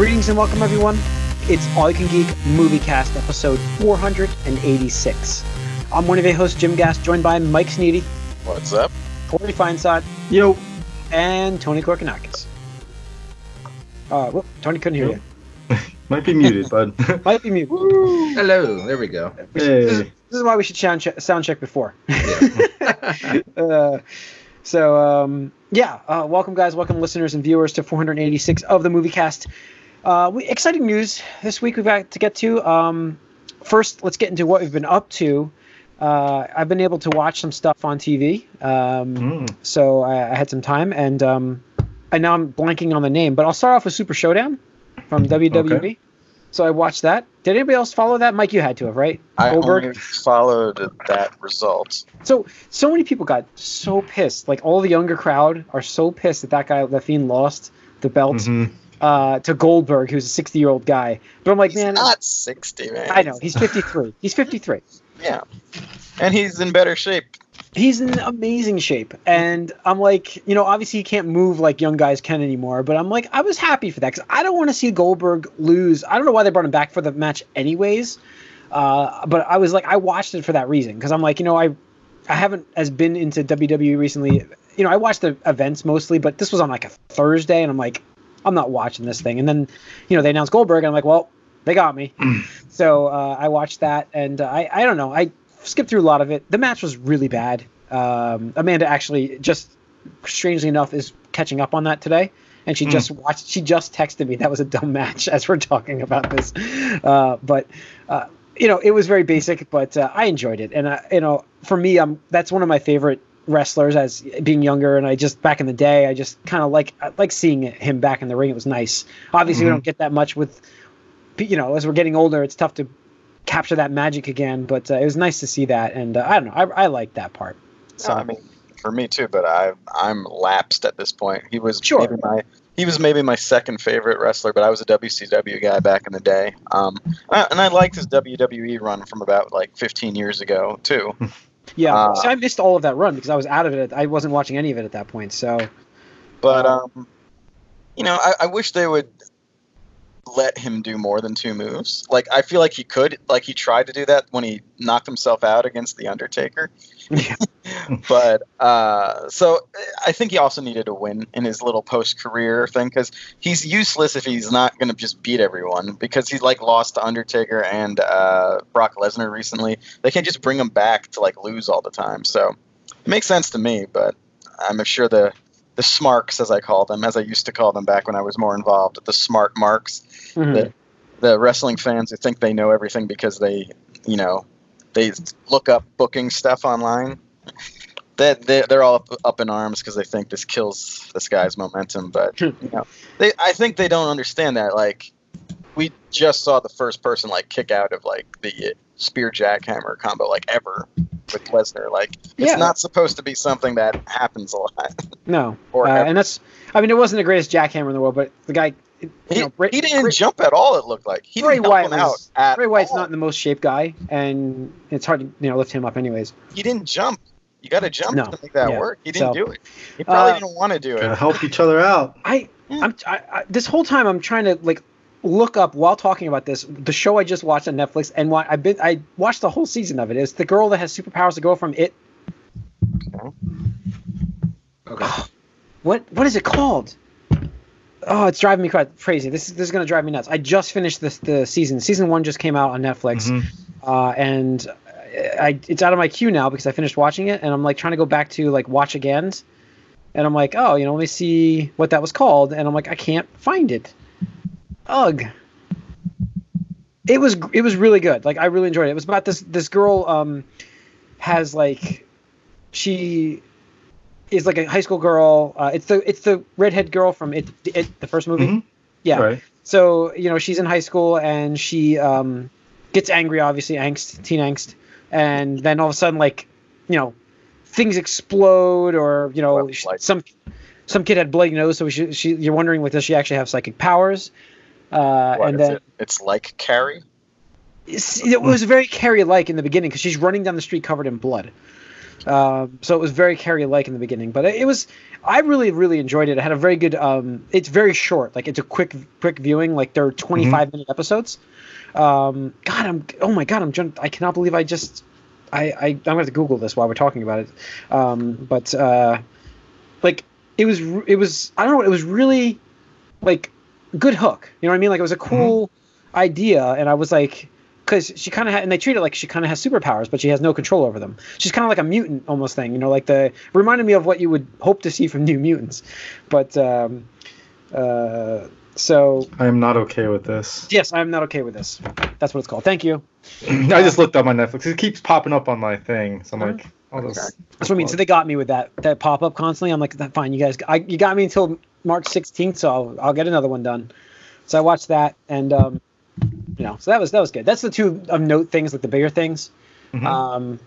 Greetings and welcome, everyone. It's All You Can Geek Movie Cast, episode 486. I'm one of your hosts, Jim Gass, joined by Mike Sneedy, What's up? Corey Feinsod, Yo. and Tony Korkanakis. Uh, whoop, Tony couldn't hear you. Might be muted, bud. Might be mute. Hello, there we go. We should- this, is, hey. this is why we should sound check, sound check before. Yeah. uh, so um, yeah, uh, welcome guys, welcome listeners and viewers to 486 of the movie cast. Uh, we, exciting news this week we've got to get to. Um, first, let's get into what we've been up to. Uh, I've been able to watch some stuff on TV, um, Mm. so I, I had some time, and um, I now I'm blanking on the name, but I'll start off with Super Showdown from WWE. Okay. So I watched that. Did anybody else follow that? Mike, you had to have, right? I Goldberg? only followed that result. So so many people got so pissed. Like all the younger crowd are so pissed that that guy, the Fiend, lost the belt Mhm. Uh, to Goldberg, who's a 60 year old guy. But I'm like, man He's man, not 60, man. I know he's 53. He's 53. Yeah. And he's in better shape. He's in amazing shape, and I'm like, you know, obviously he can't move like young guys can anymore. But I'm like, I was happy for that because I don't want to see Goldberg lose. I don't know why they brought him back for the match, anyways. Uh, but I was like, I watched it for that reason because I'm like, you know, I I haven't as been into WWE recently. You know, I watched the events mostly, but this was on like a Thursday, and I'm like, I'm not watching this thing. And then, you know, they announced Goldberg, and I'm like, well, they got me. so uh, I watched that, and uh, I I don't know, I skipped through a lot of it. The match was really bad. Um, Amanda actually just strangely enough is catching up on that today. And she Mm. just watched. She just texted me that was a dumb match as we're talking about this. Uh, but uh, you know, it was very basic, but uh, I enjoyed it. And uh, you know, for me, I'm that's one of my favorite wrestlers as being younger. And I just back in the day, I just kind of like like seeing him back in the ring. It was nice. Obviously, we Mhm. don't get that much with you know as we're getting older. It's tough to capture that magic again. But uh, it was nice to see that, and uh, I don't know, I, I like that part. So So, I mean, for me too, but I I'm lapsed at this point. He was Sure. maybe my he was maybe my second favorite wrestler, but I was a WCW guy back in the day. Um, I- and I liked his WWE run from about like 15 years ago too. yeah, Uh, so I missed all of that run because I was out of it. I wasn't watching any of it at that point. So But Um, um, you know, I, I wish they would let him do more than two moves. Like I feel like he could. Like he tried to do that when he knocked himself out against the Undertaker. But uh, so I think he also needed a win in his little post-career thing because he's useless if he's not going to just beat everyone because he's like lost to Undertaker and uh, Brock Lesnar recently. They can't just bring him back to like lose all the time. So it makes sense to me, but I'm sure the the smarks, as I call them, as I used to call them back when I was more involved, the smart marks, mhm. the, the wrestling fans who think they know everything because they, you know, they look up booking stuff online. That they, they're all up, up in arms because they think this kills this guy's momentum. But you know, they I think they don't understand that. Like, we just saw the first person like kick out of like the spear jackhammer combo like ever with Lesnar. Like, it's Yeah. not supposed to be something that happens a lot. no, Or uh, and that's. I mean, it wasn't the greatest jackhammer in the world, but the guy. You He, know, Bray, he didn't Bray- jump at all. It looked like he Bray didn't help Wyatt him out was- at Bray Wyatt's all. not the most shaped guy, and it's hard to you know lift him up anyways. He didn't jump. You got to jump No. to make that Yeah. work. He didn't So, do it. He probably uh, didn't want to do it. help each other out. I, I'm I, I, this whole time I'm trying to like look up while talking about this the show I just watched on Netflix and what I've been I watched the whole season of it. It's the girl that has superpowers to go from it. Okay. What what is it called? Oh, it's driving me quite crazy. This is this is gonna drive me nuts. I just finished this the season. Season one just came out on Netflix, Mhm. uh, and I it's out of my queue now because I finished watching it, and I'm like trying to go back to like watch again, and I'm like, oh, you know, let me see what that was called, and I'm like, I can't find it. Ugh. It was it was really good. Like I really enjoyed it. It was about this this girl um has like she is like a high school girl. Uh, it's the it's the redhead girl from it, it the first movie. Mhm. Yeah. Right. So you know she's in high school and she um, gets angry, obviously angst, teen angst, and then all of a sudden like you know things explode or you know Well, like- some some kid had bloody nose, so she, she you're wondering like does she actually have psychic powers? Uh, What, and then it, it's like Carrie. it was very Carrie like in the beginning because she's running down the street covered in blood. Um, so it was very Carrie like in the beginning, but it, it was I really really enjoyed it. It had a very good. Um, it's very short, like it's a quick quick viewing. Like they're 25 minute episodes. Um, God, I'm oh my God, I'm I cannot believe I just I, I I'm gonna have to Google this while we're talking about it. Um, but uh, like it was it was I don't know it was really like good hook. You know what I mean? Like it was a cool idea, and I was like, because she kind of had, and they treat it like she kind of has superpowers, but she has no control over them. She's kind of like a mutant almost thing. You know, like the reminded me of what you would hope to see from New Mutants. But um, uh, so I am not okay with this. yes, I'm not okay with this. That's what it's called. Thank you. I just looked up my Netflix. It keeps popping up on my thing. So I'm Uh-huh. like, oh, this. That's what I mean. So they got me with that that pop up constantly. I'm like, fine, you guys, I, you got me until March 16th, so I'll, I'll get another one done. So I watched that, and um, you know, so that was that was good. That's the two of note things, like the bigger things. Mhm. Um,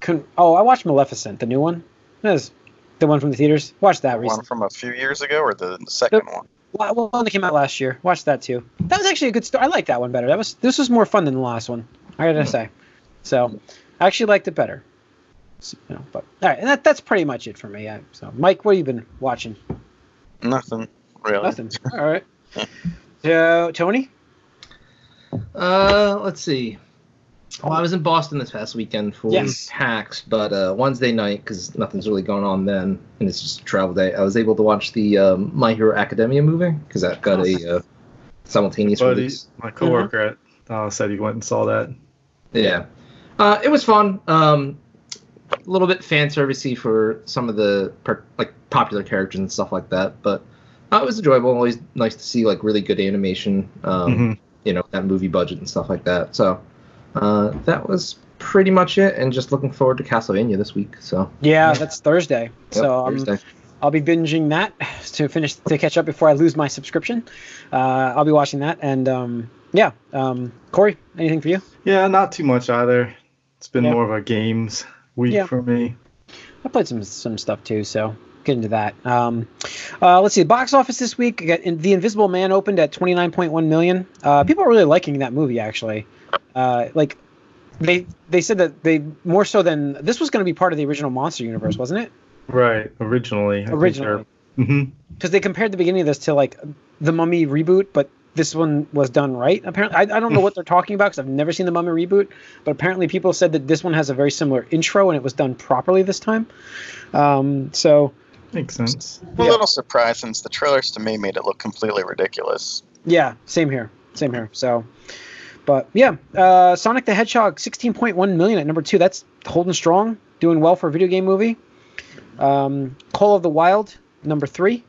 con- oh, I watched Maleficent, the new one. That is the one from the theaters. Watched that One recently. from a few years ago, or the second one? Well, well, one that came out last year. Watched that too. That was actually a good story. I like that one better. That was this was more fun than the last one. I gotta say. So, I actually liked it better. So, you know, but all right, and that, that's pretty much it for me. I, so, Mike, what have you been watching? Nothing really. Nothing. All right. So, Tony. Uh, let's see. Well, I was in Boston this past weekend for Yes. PAX, but uh, Wednesday night, because nothing's really going on then, and it's just a travel day, I was able to watch the um, My Hero Academia movie, because that got a uh, simultaneous Buddy, release. my coworker at uh, said he went and saw that. Yeah. Uh, it was fun. Um, a little bit fan servicey for some of the per- like popular characters and stuff like that, but uh, it was enjoyable. Always nice to see like really good animation. Um, Mhm. You know that movie budget and stuff like that. So uh, that was pretty much it. And just looking forward to Castlevania this week. So Yeah, Yeah. that's Thursday. yep, so um, Thursday. I'll be binging that to finish to catch up before I lose my subscription. Uh, I'll be watching that, and um, yeah, um, Corey, anything for you? Yeah, not too much either. It's been Yeah. more of a games week Yeah. for me. I played some some stuff too, so get into that. Um, uh, let's see, box office this week. got In- the Invisible Man opened at twenty nine point one million. Uh, people are really liking that movie, actually. Uh, like they they said that they more so than this was going to be part of the original monster universe, wasn't it? Right, originally. Originally, hmm because they compared the beginning of this to like the Mummy reboot, but this one was done right. Apparently, I, I don't know what they're talking about because I've never seen the Mummy reboot, but apparently people said that this one has a very similar intro and it was done properly this time. Um, so Makes sense. I'm a Yeah. little surprised since the trailers to me made it look completely ridiculous. yeah, same here, same here. So, but yeah, uh, Sonic the Hedgehog, sixteen point one million at number two. That's holding strong, doing well for a video game movie. Um, Call of the Wild, number three.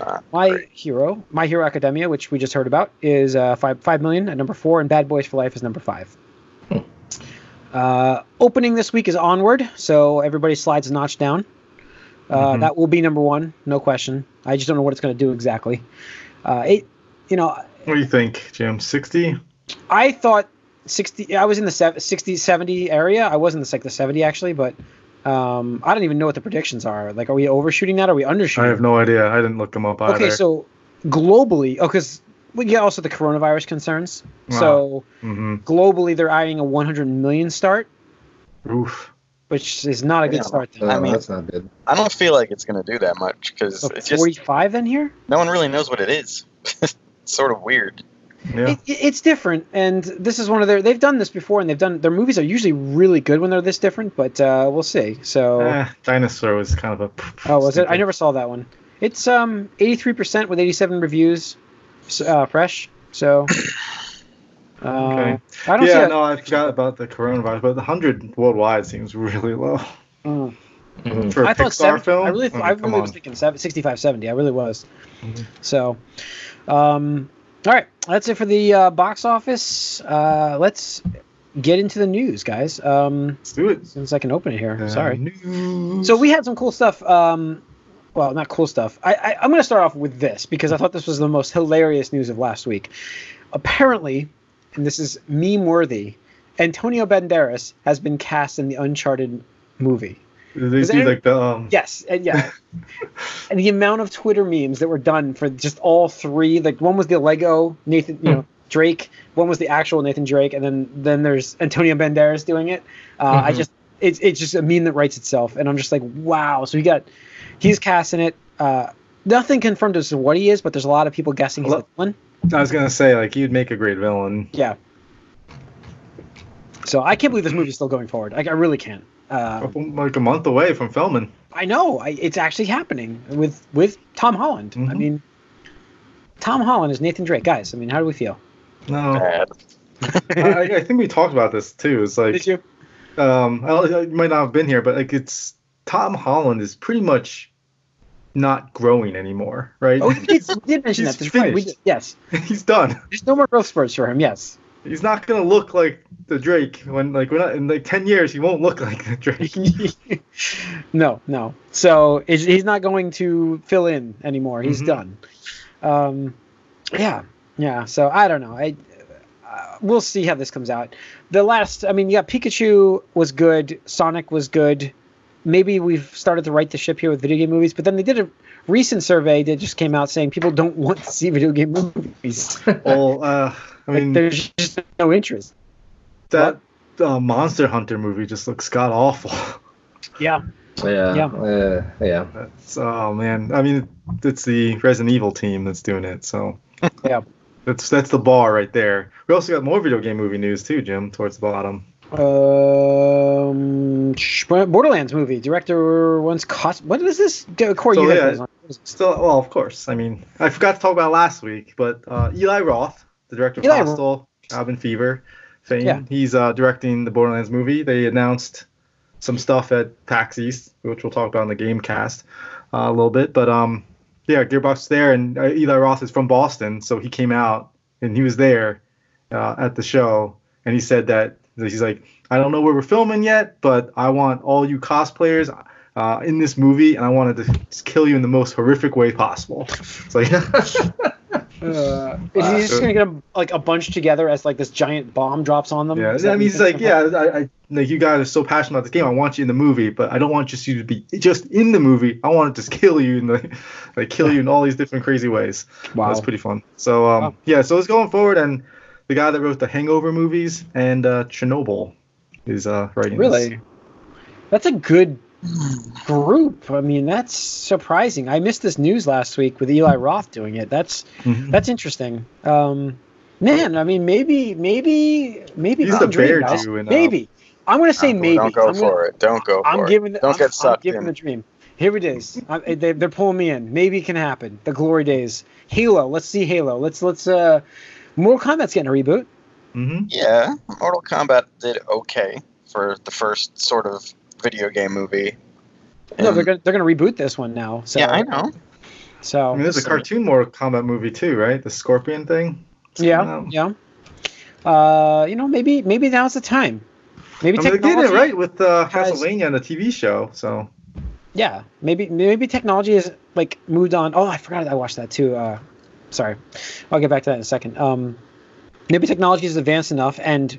Uh, My great. Hero, My Hero Academia, which we just heard about, is uh, five five million at number four, and Bad Boys for Life is number five. Hmm. Uh, opening this week is Onward, so everybody slides a notch down. Uh, Mhm. That will be number one, no question. I just don't know what it's going to do exactly. Uh, it, you know, What do you think, Jim? 60? I thought 60. I was in the sev- 60, 70 area. I wasn't the like the 70 actually, but um, I don't even know what the predictions are. Like, are we overshooting that? Or are we undershooting? I have no idea. I didn't look them up either. Okay, so globally, oh, because we get also the coronavirus concerns. So hmm globally, they're eyeing a 100 million start, Oof. which is not a good Yeah. start. Then. I mean, that's not good. I don't feel like it's going to do that much because so it's just 45 then here. no one really knows what it is. it's sort of weird. Yeah. It, it- it's different, and this is one of their. They've done this before, and they've done their movies are usually really good when they're this different. But uh, we'll see. So. Eh, dinosaur was kind of a. Oh, was it? I never saw that one. It's um 83% with 87 reviews, uh, fresh. So, uh, Okay. I don't see. Yeah, a- no, I forgot about the coronavirus, but the 100 worldwide seems really low. Mm. Mhm. For a I thought Pixar 70, film? I really, I mean, I really was on. thinking 7, 65, 70. I really was. Mhm. So, um, all right, that's it for the uh, box office. Uh, let's get into the news, guys. Um, Let's do it. since I can open it here. Uh, Sorry. news. So we had some cool stuff. Um, well, not cool stuff. I, I, I'm going to start off with this because I thought this was the most hilarious news of last week. Apparently, and this is meme worthy, Antonio Banderas has been cast in the Uncharted movie. They do like the um? Yes, and yeah. and the amount of Twitter memes that were done for just all three, like one was the Lego Nathan, you know, Drake, one was the actual Nathan Drake, and then then there's Antonio Banderas doing it. Uh, I Mhm. just it's it's just a meme that writes itself, and I'm just like, wow. So he got he's casting it. Uh, nothing confirmed as to what he is, but there's a lot of people guessing he's the villain. I was gonna say like he'd make a great villain. Yeah. So I can't believe this movie's still going forward. Like I really can't. Uh, Like a month away from filming. I know I, it's actually happening with with Tom Holland. I Mhm. mean, Tom Holland is Nathan Drake, guys. I mean, how do we feel? No, I, I think we talked about this too. It's like Did you? um, I, don't- might not have been here, but like it's Tom Holland is pretty much not growing anymore, right? Oh, we did, we did mention that. That's right. We finished. did, yes. He's done. There's no more growth spurts for him. Yes. He's not gonna look like the Drake when like we're not in like ten years he won't look like the Drake. no, no. So he's not going to fill in anymore. He's Mhm. done. Um, yeah, yeah. So I don't know. I uh, we'll see how this comes out. The last, I mean, yeah, Pikachu was good. Sonic was good. Maybe we've started to right the ship here with video game movies, but then they did a recent survey that just came out saying people don't want to see video game movies. well, uh, I Like, mean there's just no interest. that uh, Monster Hunter movie just looks god awful. Yeah. Yeah. Yeah. Uh, yeah. That's oh man. I mean, it's the Resident Evil team that's doing it, so Yeah. That's that's the bar right there. We also got more video game movie news too, Jim, towards the bottom. Um, Borderlands movie director once cost. What is this? Go- Corey, So, you had yeah. those on. What is this? Still, well, of course. I mean, I forgot to talk about last week, but uh, Eli Roth, the director of Eli. Hostel, Cabin Fever, fame, Yeah. he's uh, directing the Borderlands movie. They announced some stuff at PAX East, which we'll talk about in the game cast uh, a little bit. But um, yeah, Gearbox there, and uh, Eli Roth is from Boston, so he came out and he was there uh, at the show, and he said that he's like, I don't know where we're filming yet, but I want all you cosplayers uh, in this movie, and I wanted to kill you in the most horrific way possible. It's like, Uh, is he just gonna get them like a bunch together as like this giant bomb drops on them? yeah, that I mean, he's like, yeah, I, I, like you guys are so passionate about this game. I want you in the movie, but I don't want just you to be just in the movie. I want it to just kill you in the, like, kill you in all these different crazy ways. Wow. That's pretty fun. So, um, Wow. yeah, so it's going forward, and the guy that wrote the Hangover movies and uh, Chernobyl is uh, writing. this. Really? That's a good group. I mean, that's surprising. I missed this news last week with Eli Roth doing it. That's Mhm. that's interesting. Um, man, I mean, maybe, maybe, maybe. He's it's the bear guys. Jew in, uh, Maybe. I'm gonna say maybe. Don't go I'm for gonna, it. Don't go for I'm it. giving. Don't I'm, get I'm sucked giving in. the dream. Here it is. I, they, they're pulling me in. Maybe it can happen. The glory days. Halo. Let's see Halo. Let's let's. uh Mortal Kombat's getting a reboot. Mm-hmm. Yeah, Mortal Kombat did okay for the first sort of video game movie. No, they're gonna they're gonna reboot this one now. So, yeah, I know. So I mean, there's a cartoon Mortal Kombat movie too, right? The Scorpion thing. Yeah, yeah. Uh, you know, maybe maybe now's the time. Maybe I mean, they did technology. it right with uh, has- Castlevania and the TV show. So Yeah, maybe maybe technology has like moved on. Oh, I forgot I watched that too. Uh, sorry, I'll get back to that in a second. Um, maybe technology is advanced enough, and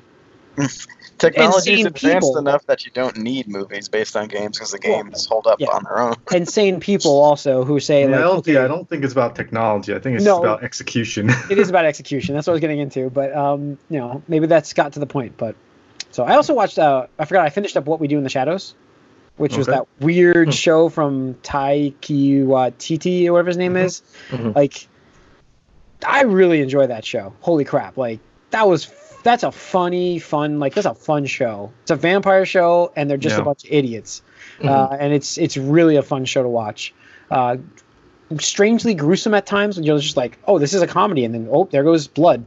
Technology is advanced people. enough that you don't need movies based on games because the Well, games hold up yeah. on their own. insane people also who say I, mean, I like, don't. okay, Yeah, I don't think it's about technology. I think it's No. about execution. it is about execution. That's what I was getting into. But um, you know, maybe that's got to the point. But so I also watched. Uh, I forgot. I finished up What We Do in the Shadows, which was that weird Hmm. show from Taika Waititi or whatever his name Mhm. is. Mhm. Like, I really enjoy that show. Holy crap! Like that was. That's a funny, fun, like that's a fun show. It's a vampire show, and they're just a bunch of idiots, Mhm. uh, and it's it's really a fun show to watch. Uh, strangely gruesome at times when you're just like, oh, this is a comedy, and then oh, there goes blood.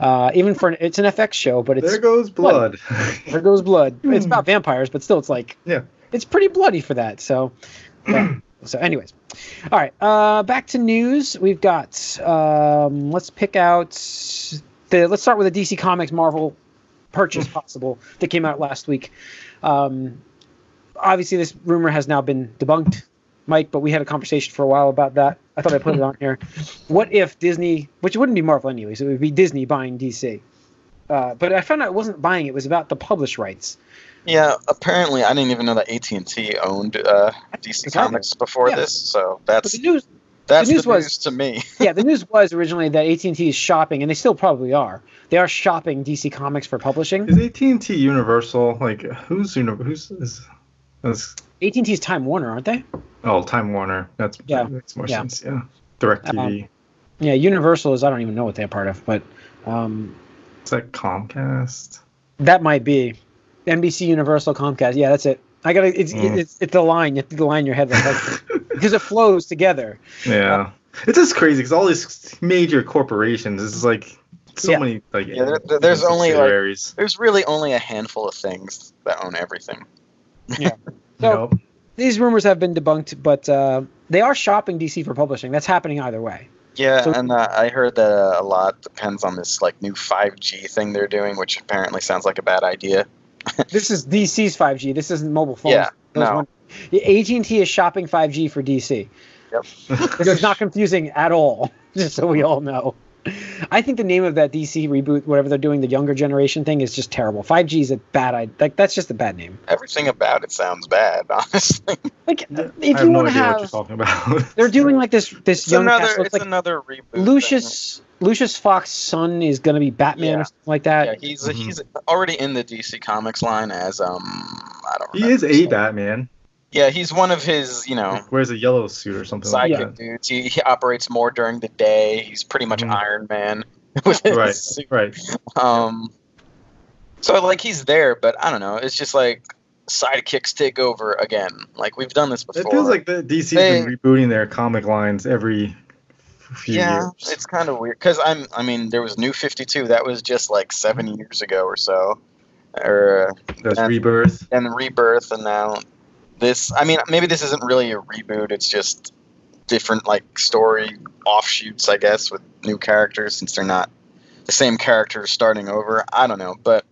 Uh, even for an, it's an FX show, but it's there goes blood. there goes blood. It's about vampires, but still, it's like Yeah. it's pretty bloody for that. So, yeah. so anyways, all right. Uh, back to news. We've got. Um, let's pick out the. Let's start with the DC Comics Marvel purchase possible that came out last week. Um, obviously, this rumor has now been debunked, Mike. But we had a conversation for a while about that. I thought I put it on here. What if Disney, which wouldn't be Marvel anyways, it would be Disney buying DC. Uh, but I found out it wasn't buying; it was about the publish rights. Yeah, apparently I didn't even know that AT and T owned uh, DC Comics before Yeah. this, so But that's the news, That's the news news, was- to me. yeah, the news was originally that AT&T is shopping, and they still probably are. They are shopping DC Comics for publishing. Is AT&T Universal? Like, who's uni- who's is? That's, AT&T is Time Warner, aren't they? oh, Time Warner. That's Yeah, that makes more yeah. sense. Yeah. Direct TV. Yeah, Universal is. I don't even know what they're part of, but um, is that Comcast? that might be NBC, Universal, Comcast. Yeah, that's it. I gotta. It's Mm. it's, it's the line. You have to line your head like, like because it flows together. Yeah. It's just crazy because all these major corporations. This is like so Yeah. many like. Yeah, there- there- there's only, like- There's really only a handful of things that own everything. Yeah. So Nope. these rumors have been debunked, but uh, they are shopping DC for publishing. That's happening either way. Yeah, So- and uh, I heard that uh, a lot depends on this like new 5G thing they're doing, which apparently sounds like a bad idea. This is DC's 5G. This isn't mobile phones. Yeah, There's no. one- AT&T is shopping 5G for DC. Yep. This is not confusing at all, just so we all know. I think the name of that DC reboot, whatever they're doing, the younger generation thing, is just terrible. 5G is a bad idea. Like that's just a bad name. Everything about it sounds bad, honestly. Like I if have you no want to idea what you're talking about. they're doing like this this It's young another cast. so it's It's like another reboot. thing. Lucius Lucius Fox's son is gonna be Batman Yeah. or something like that. Yeah, he's Mhm. he's already in the DC Comics line as um I don't he is a name. Batman. Yeah, he's one of his, you know, Like, wears a yellow suit or something like sidekick that. dudes. He, he operates more during the day. He's pretty much Mhm. Iron Man. Right. Right. Um, so like he's there, but I don't know. It's just like sidekicks take over again. Like we've done this before. It feels like the DC's They- been rebooting their comic lines every few yeah, years. Yeah, it's kind of weird because I'm. I mean, there was New Fifty Two. That was just like seven years ago or so, or There's and- Rebirth. and Rebirth, and now this. I mean, maybe this isn't really a reboot. It's just different like story offshoots, I guess, with new characters since they're not the same characters starting over. I don't know, but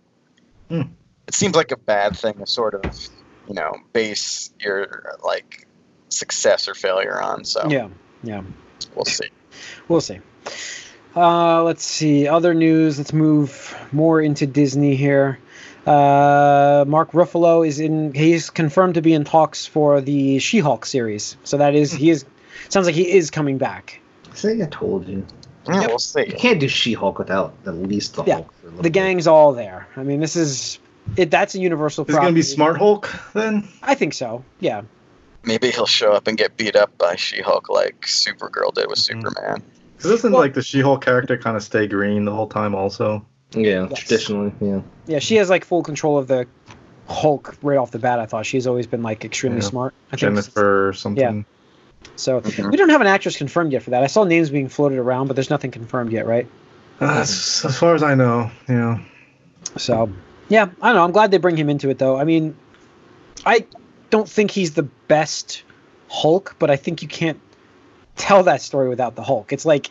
Hmm. it seems like a bad thing to sort of, you know, base your like success or failure on. So Yeah, yeah. we'll see. We'll see. Uh, let's see. Other news. Let's move more into Disney here. Uh, Mark Ruffalo is in. He's confirmed to be in talks for the She-Hulk series. So that is he is. Sounds like he is coming back. See, I told you. Yeah, Yep. we'll see. You can't do She-Hulk without at least the Yeah, Hulk. for a little The bit. gang's all there. I mean, this is it. That's a universal. Is it gonna be. Smart Hulk then? I think so. Yeah. Maybe he'll show up and get beat up by She-Hulk like Supergirl did with Mhm. Superman. Because doesn't Well- like the She-Hulk character kind of stay green the whole time also? Yeah, Yes. traditionally, yeah. Yeah. She has like full control of the Hulk right off the bat. I thought she's always been like extremely Yeah. smart. I think Jennifer or something. so. Mhm. We don't have an actress confirmed yet for that. I saw names being floated around, but there's nothing confirmed yet, right? Uh, as, as far as I know, yeah. So, yeah, I don't know. I'm glad they bring him into it, though. I mean, I don't think he's the best Hulk, but I think you can't tell that story without the Hulk. It's like,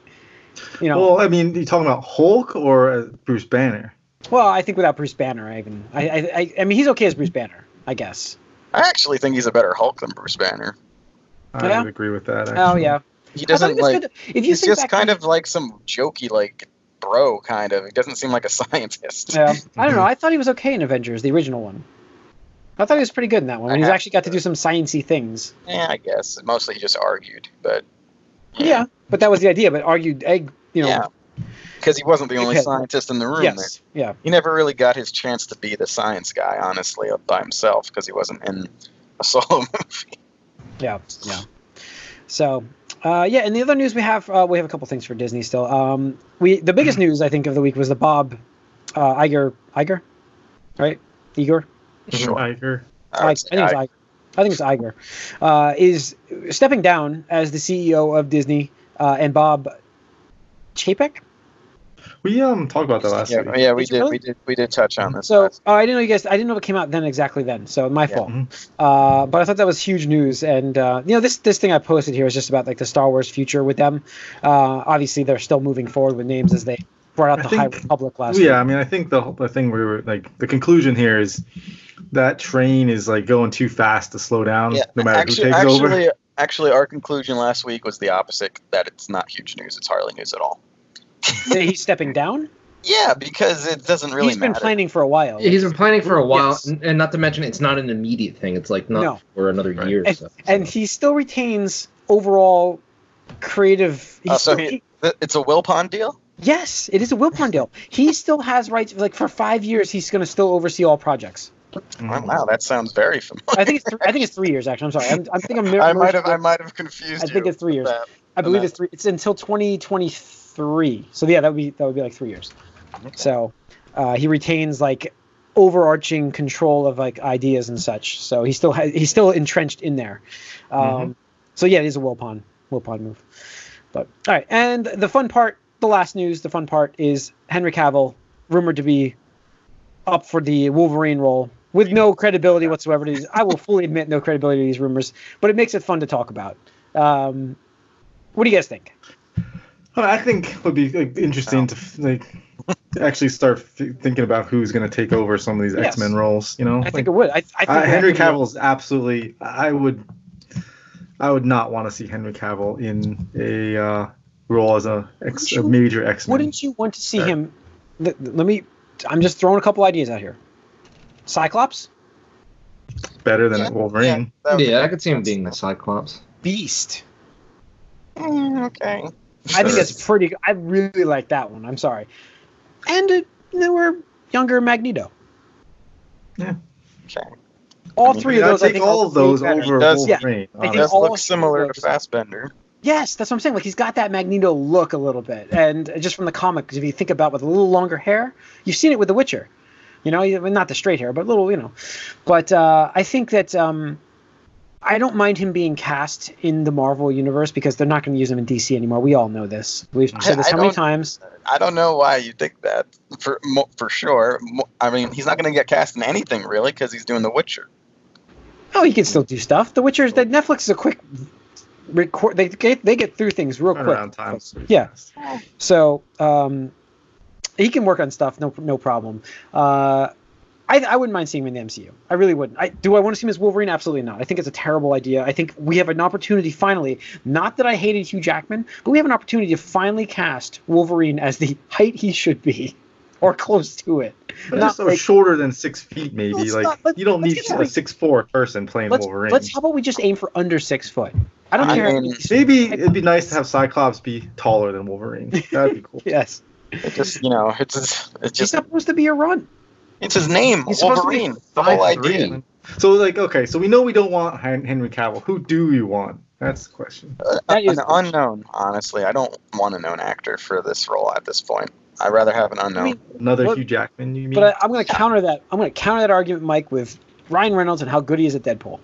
you know, well, Well, I mean, you talking about Hulk or uh, Bruce Banner? Well, I think without Bruce Banner, I even, I, I, I, I mean, he's okay as Bruce Banner, I guess. I actually think he's a better Hulk than Bruce Banner. I Yeah? would agree with that. Oh yeah, He doesn't like. good. If you He's just kind to- of like some jokey like bro kind of. He doesn't seem like a scientist. Yeah, I don't know. I thought he was okay in Avengers, the original one. I thought he was pretty good in that one. I He's actually got to do some sciency things. Yeah, I guess. Mostly he just argued, but Yeah, but that was the idea. But argued egg, you know. yeah, because he wasn't the only Okay. scientist in the room. yes. Yeah. He never really got his chance to be the science guy, honestly, by himself, because he wasn't in a solo movie. Yeah, yeah. So, uh, yeah, and the other news we have, uh, we have a couple things for Disney still. Um, we the biggest news I think of the week was the Bob uh, Iger Iger, right? Igor. Sure. Iger. I would I, think it's Iger. I think it's Iger. Uh, is stepping down as the CEO of Disney, uh, and Bob Chapek. We um talked about that last yeah, week. yeah, we Did did, really? we did, we did touch on this. So, last- oh, I didn't know you guys. I didn't know it came out then exactly then. So my Yeah. fault. Mhm. Uh, but I thought that was huge news, and uh, you know this this thing I posted here is just about like the Star Wars future with them. Uh, obviously, they're still moving forward with names as they brought out I the High Republic last. yeah, week. I mean, I think the the thing we were like the conclusion here is that train is like going too fast to slow down, yeah, no matter actually, who takes over. actually, actually, our conclusion last week was the opposite. That it's not huge news. It's hardly news at all. He's stepping down. Yeah, because it doesn't really he's been matter. planning for a while. Yeah, he's been planning for a while, Yes. and, and not to mention it's not an immediate thing. It's like not No. for another Right. year. or and, so, and he still retains overall creative. Uh, he's Oh, so still- he, it's a Wilpon deal. Yes, it is a Wilpon deal. He still has rights. Like for five years, he's going to still oversee all projects. Oh, wow, that sounds very familiar. I think it's th- I think it's three years. Actually, I'm sorry. I'm, I'm thinking. I'm I might have I might have confused I think it's three years. that. I believe that. it's three. It's until 2023. So yeah, that would be that would be like three years. So uh, he retains like overarching control of like ideas and such. So he still has he's still entrenched in there. Um, Mhm. So yeah, it is a Wilpon Wilpon move. But all right, and the fun part, the last news, the fun part is Henry Cavill rumored to be up for the Wolverine role with no credibility whatsoever. To these, I will fully admit no credibility to these rumors, but it makes it fun to talk about. Um, what do you guys think? Well, I think it would be like, interesting to like actually start f- thinking about who's going to take over some of these Yes. X Men roles. You know, I think it would. I, I think Uh, Henry have to Cavill is absolutely. I would. I would not want to see Henry Cavill in a uh, role as a, ex, a Wouldn't you- major X Men. Wouldn't you want to see Sure. him? Let, let me. I'm just throwing a couple ideas out here. Cyclops, better than Yeah, Wolverine? that would- Yeah, I could see him being the Cyclops. Beast. Mm, okay. I think Sure. that's pretty. I really like that one. I'm sorry. And there were younger Magneto. Yeah. Okay. All I mean, three of those. I take think all of those over does- Yeah, Wolverine. I think It does all look similar of to those- Fassbender. Yes, that's what I'm saying. Like he's got that Magneto look a little bit, and just from the comics, if you think about with a little longer hair, you've seen it with The Witcher. You know, not the straight hair, but a little, you know. But uh, I think that um, I don't mind him being cast in the Marvel universe because they're not going to use him in DC anymore. We all know this. We've said this I how many times. I don't know why you think that for for sure. I mean, he's not going to get cast in anything really because he's doing The Witcher. Oh, he can still do stuff. The Witcher's that Netflix is a quick record. They get they get through things real quick. Times. Yeah. So um, he can work on stuff, no no problem. Uh, I, I wouldn't mind seeing him in the MCU. I really wouldn't. I, do I want to see him as Wolverine? Absolutely not. I think it's a terrible idea. I think we have an opportunity finally. Not that I hated Hugh Jackman, but we have an opportunity to finally cast Wolverine as the height he should be, or close to it. But Not just so like- shorter than six feet, maybe. Like not- you don't need a six four person playing Let's Wolverine. let's how about we just aim for under six foot? I don't I care. mean- Maybe it'd be nice to have Cyclops be taller than Wolverine. That'd be cool. yes, It just you know, it's just, it's he's just supposed to be a run. it's his name, He's supposed to Wolverine. The whole 5'3". idea. So like, okay, so we know we don't want Henry Cavill. Who do we want? That's the question. Uh, That is an question. unknown. Honestly, I don't want a known actor for this role at this point. I'd rather have an unknown. I mean, Another But- Hugh Jackman, you mean? But I, I'm going to counter that. I'm going to counter that argument, Mike, with Ryan Reynolds and how good he is at Deadpool.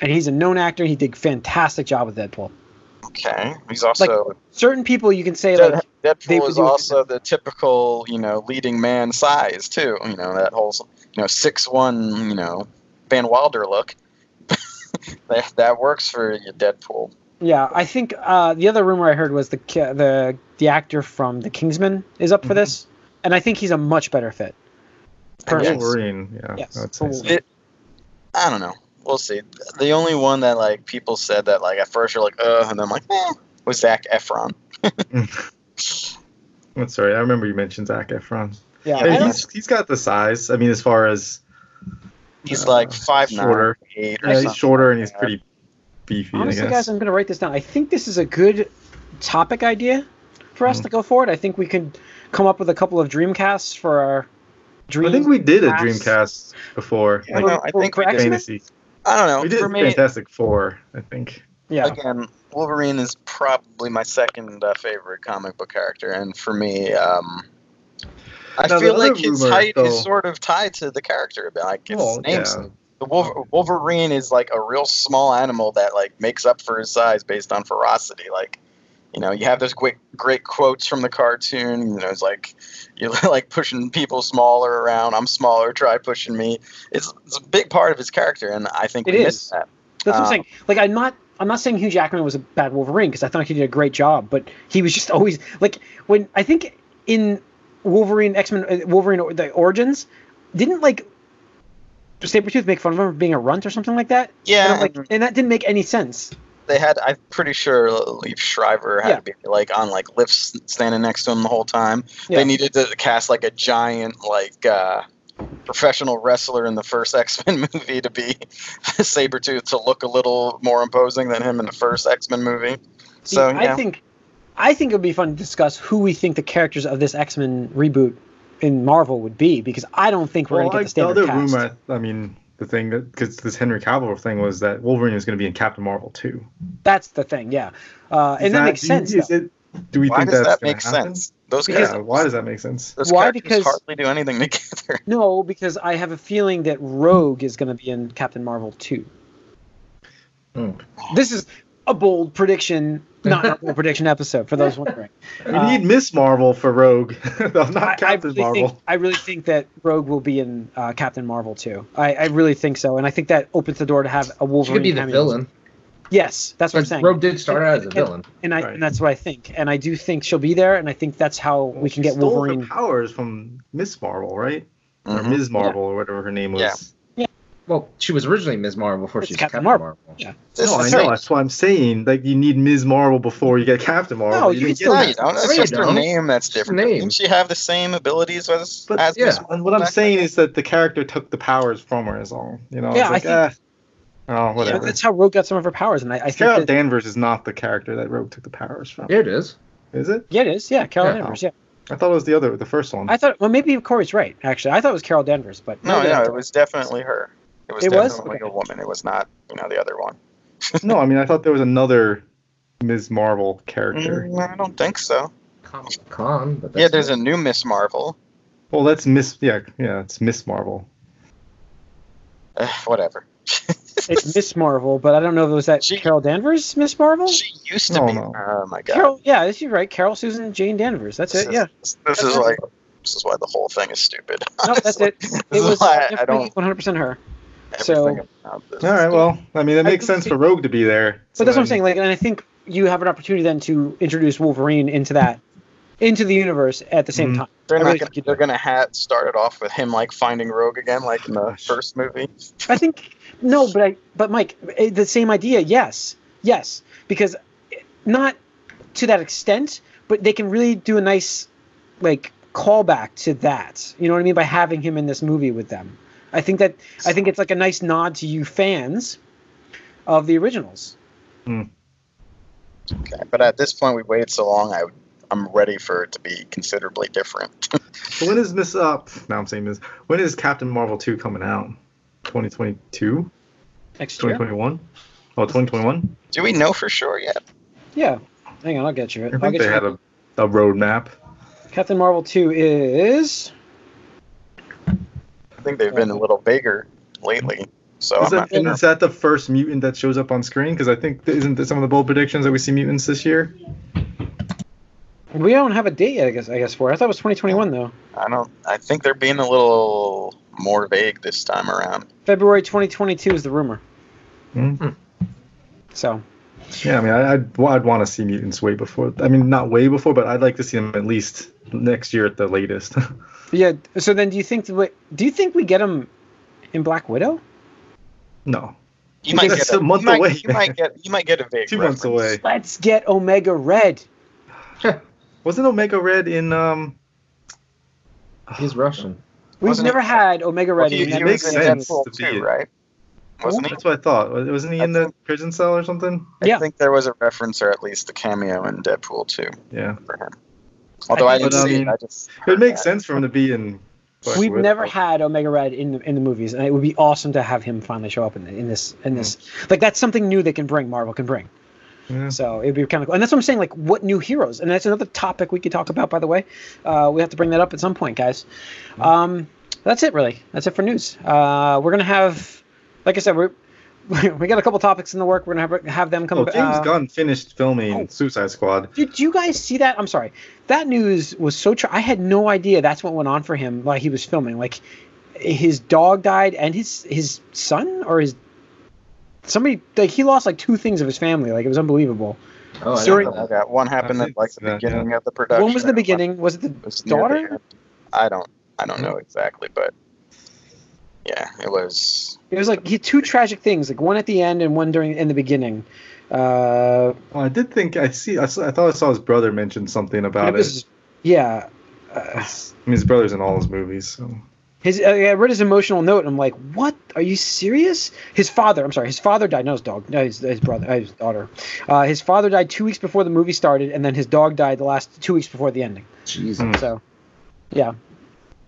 And he's a known actor. He did a fantastic job with Deadpool. okay, he's also Certain people you can say Dead- like, they Deadpool would is do it. also the typical you know leading man size too. You know that whole you know six one you know Van Wilder look. that that works for your Deadpool. yeah. I think uh, the other rumor I heard was the the the actor from The Kingsman is up for Mhm. this, and I think he's a much better fit. Personally. Wolverine, yeah. Yes. I'd say so. It, I don't know. We'll see. The only one that like people said that like at first you're like, uh, and then I'm like, eh, was Zac Efron. I'm sorry, I remember you mentioned Zac Efron. Yeah, Yeah, I don't- he's he's got the size. I mean, as far as He's Uh, like five nine, shorter. eight, yeah, he's shorter and he's pretty beefy. honestly, I guess. guys, I'm going to write this down. I think this is a good topic idea for us Mhm. to go forward. I think we could come up with a couple of dreamcasts for our dream. I think we did a casts. Dreamcast before, Yeah, like no, I think for we did. X-Men? fantasy. I don't know. We did for me, Fantastic Four, I think. Yeah. again, Wolverine is probably my second uh, favorite comic book character, and for me, um, I Now, feel like his rumor, height though- is sort of tied to the character a bit. Like his Well, name's yeah. the Wolver- Wolverine is like a real small animal that like makes up for his size based on ferocity. Like, you know, you have those great great quotes from the cartoon. You know, it's like you're like pushing people smaller around. I'm smaller. Try pushing me. It's, it's a big part of his character, and I think It is. that. That's what I'm Um, saying. Like I'm not I'm not saying Hugh Jackman was a bad Wolverine because I thought he did a great job, but he was just always like when I think in Wolverine X Men uh, Wolverine the Origins didn't like Sabretooth make fun of him for being a runt or something like that. Yeah, and, like, and that didn't make any sense. They had. I'm pretty sure Liev Schreiber had Yeah. to be like on like lifts, standing next to him the whole time. Yeah. They needed to cast like a giant like uh, professional wrestler in the first X Men movie to be Sabretooth to look a little more imposing than him in the first X Men movie. See, So I think I think it would be fun to discuss who we think the characters of this X Men reboot in Marvel would be because I don't think we're Well, gonna get the the standard other cast. rumor, I mean, the thing that because this Henry Cavill thing was that Wolverine was going to be in Captain Marvel too. That's the thing, yeah. Uh, and Is that, makes sense. Is it, do we why think does that's that gonna make happen? sense? Those Because- Yeah, guys, why does that make sense? those Why? Because- hardly do anything together. No, because I have a feeling that Rogue is going to be in Captain Marvel 2. Hmm. This is a bold prediction, not a bold prediction episode, for those wondering. We Uh, need Miss Marvel for Rogue, not I, I Captain really Marvel. think I really think that Rogue will be in uh, Captain Marvel too. I, I really think so, and I think that opens the door to have a She Wolverine. could be the villain. Yes, that's what I'm saying. Rogue did start out as a villain. and I Right. and that's what I think, and I do think she'll be there, and I think that's how we can She get stole Wolverine. her powers from Miss Marvel, right? Or Mhm. Ms. Marvel, or whatever her name was. Yeah. Well, she was originally Ms. Marvel before It's she was Captain Captain, Marvel. Marvel. Yeah. This no, I know. That's what I'm saying. Like, you need Ms. Marvel before you get Captain Marvel. No, you you didn't can get No, still- you don't. That's No, you just her name that's different. name. Didn't she have the same abilities as? But as yeah. Miss And what I'm saying is that the character took the powers from her. Is all. You know. Yeah, it's like, I ah, oh, But whatever. that's how Rogue got some of her powers, and I, I think Carol that, Danvers is not the character that Rogue took the powers from. Yeah, it is. Is it? yeah, it is. Yeah, Carol Yeah. Danvers. Yeah, I thought it was the other, the first one. I thought. Well, maybe Corey's right. Actually, I thought it was Carol Danvers, but No, maybe no, it was definitely her. It was It was? definitely Okay. a woman. It was not, you know, the other one. no, I mean I thought there was another Ms. Marvel character. Mm, I don't think so. Kamala Khan. But Yeah, there's a new Miss Marvel. Well, that's Miss. Yeah, yeah, it's Miss Marvel. Eh, whatever. It's Miss Marvel, but I don't know if it was that She- Carol Danvers, Miss Marvel. She used to No, be. no. Oh my god. Carol, yeah, this you're right. Carol Susan Jane Danvers. That's this it. is, Yeah, This, this is like. This is why the whole thing is stupid. no, that's honestly. it. This It is was why I don't. 100 percent her. So- everything about this All well, I mean, it makes sense think- for Rogue to be there. But that's what I'm saying. Like, and I think you have an opportunity then to introduce Wolverine into that, into the universe at the same Mhm. time. They're really gonna, they're gonna have start it off with him like finding Rogue again, like in the first movie. I think no, but I, but Mike, eh, the same idea. Yes, yes, because not to that extent, but they can really do a nice like callback to that. You know what I mean by having him in this movie with them. I think that I think it's like a nice nod to you fans of the originals. Okay, but at this point, we waited so long. I, I'm ready for it to be considerably different. When is Miss? Uh, now I'm saying Miss. When is Captain Marvel two coming out? 2022, Next year. 2021. Oh, 2021. Do we know for sure yet? Yeah. Hang on, I'll get you it. I I'll think get they you had a, a roadmap. Captain Marvel 2 is I think they've been a little bigger lately. So Is I'm that, not sure. is that the first mutant that shows up on screen? Because I think isn't that some of the bold predictions that we see mutants this year? we don't have a date yet, I guess I guess for. I thought it was 2021 though. I don't. I think they're being a little more vague this time around. February 2022 is the rumor. Hmm. So, Yeah, I mean, I, I'd, I'd want to see mutants way before. I mean, not way before, but I'd like to see them at least next year at the latest. yeah, so then do you think the, do you think we get them in Black Widow? no, You might get a month you might, away, You might get. You might get a vague. two months away. Let's get Omega Red. Wasn't Omega Red in? um He's Russian. We've Wasn't never it- had Omega Well, Red he, in he any makes was in sense Deadpool to be too, right? Wasn't he? That's what I thought. Wasn't he in I the prison cell or something? Yeah. I think there was a reference or at least a cameo in Deadpool 2 Yeah, for him. Although I, think- didn't But, I see mean, it, I just it makes that. sense for him to be in. Black We've Widow. never had Omega Red in the in the movies, and it would be awesome to have him finally show up in, in this in this. Like that's something new they can bring. Marvel can bring. Yeah. So it'd be kind of cool, and that's what I'm saying. Like, what new heroes? And that's another topic we could talk about. By the way, uh, we have to bring that up at some point, guys. Um, that's it, really. That's it for news. Uh, we're gonna have, like I said, we're we got a couple topics in the work. We're gonna have, have them come. Oh, James uh, Gunn finished filming oh. Suicide Squad. Did you guys see that? I'm sorry. That news was so. Tr- I had no idea that's what went on for him while he was filming. Like, his dog died and his his son or his somebody like he lost like two things of his family. Like it was unbelievable. Oh, I Sorry. didn't know I that. one happened at like the think so, beginning of the production. when was the beginning? Was it the one was near the daughter? I don't. I don't know exactly, but yeah, it was. It was like he had two tragic things, like one at the end and one during in the beginning. Uh, Well, I did think I see. I, saw, I thought I saw his brother mention something about it was, yeah. Uh, I mean, his brother's in all his movies. So his uh, I read his emotional note. And I'm like, what are you serious? His father, I'm sorry, his father died. No, his dog. No, his, his brother, uh, his daughter. Uh, his father died two weeks before the movie started, and then his dog died the last two weeks before the ending. Jesus. So, yeah,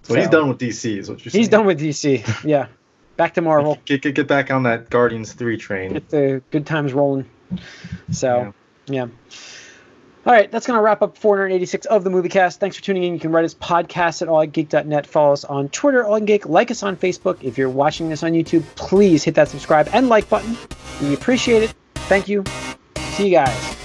So he's done with DC, is what you're saying. he's done with DC. Yeah, back to Marvel. Get, get, get back on that Guardians 3 train. Get the good times rolling. So, yeah. All right, that's going to wrap up 486 of the Movie Cast. Thanks for tuning in. You can write us podcast at allgeek.net. Follow us on Twitter, allgeek. Like us on Facebook. If you're watching this on YouTube, please hit that subscribe and like button. We appreciate it. Thank you. See you guys.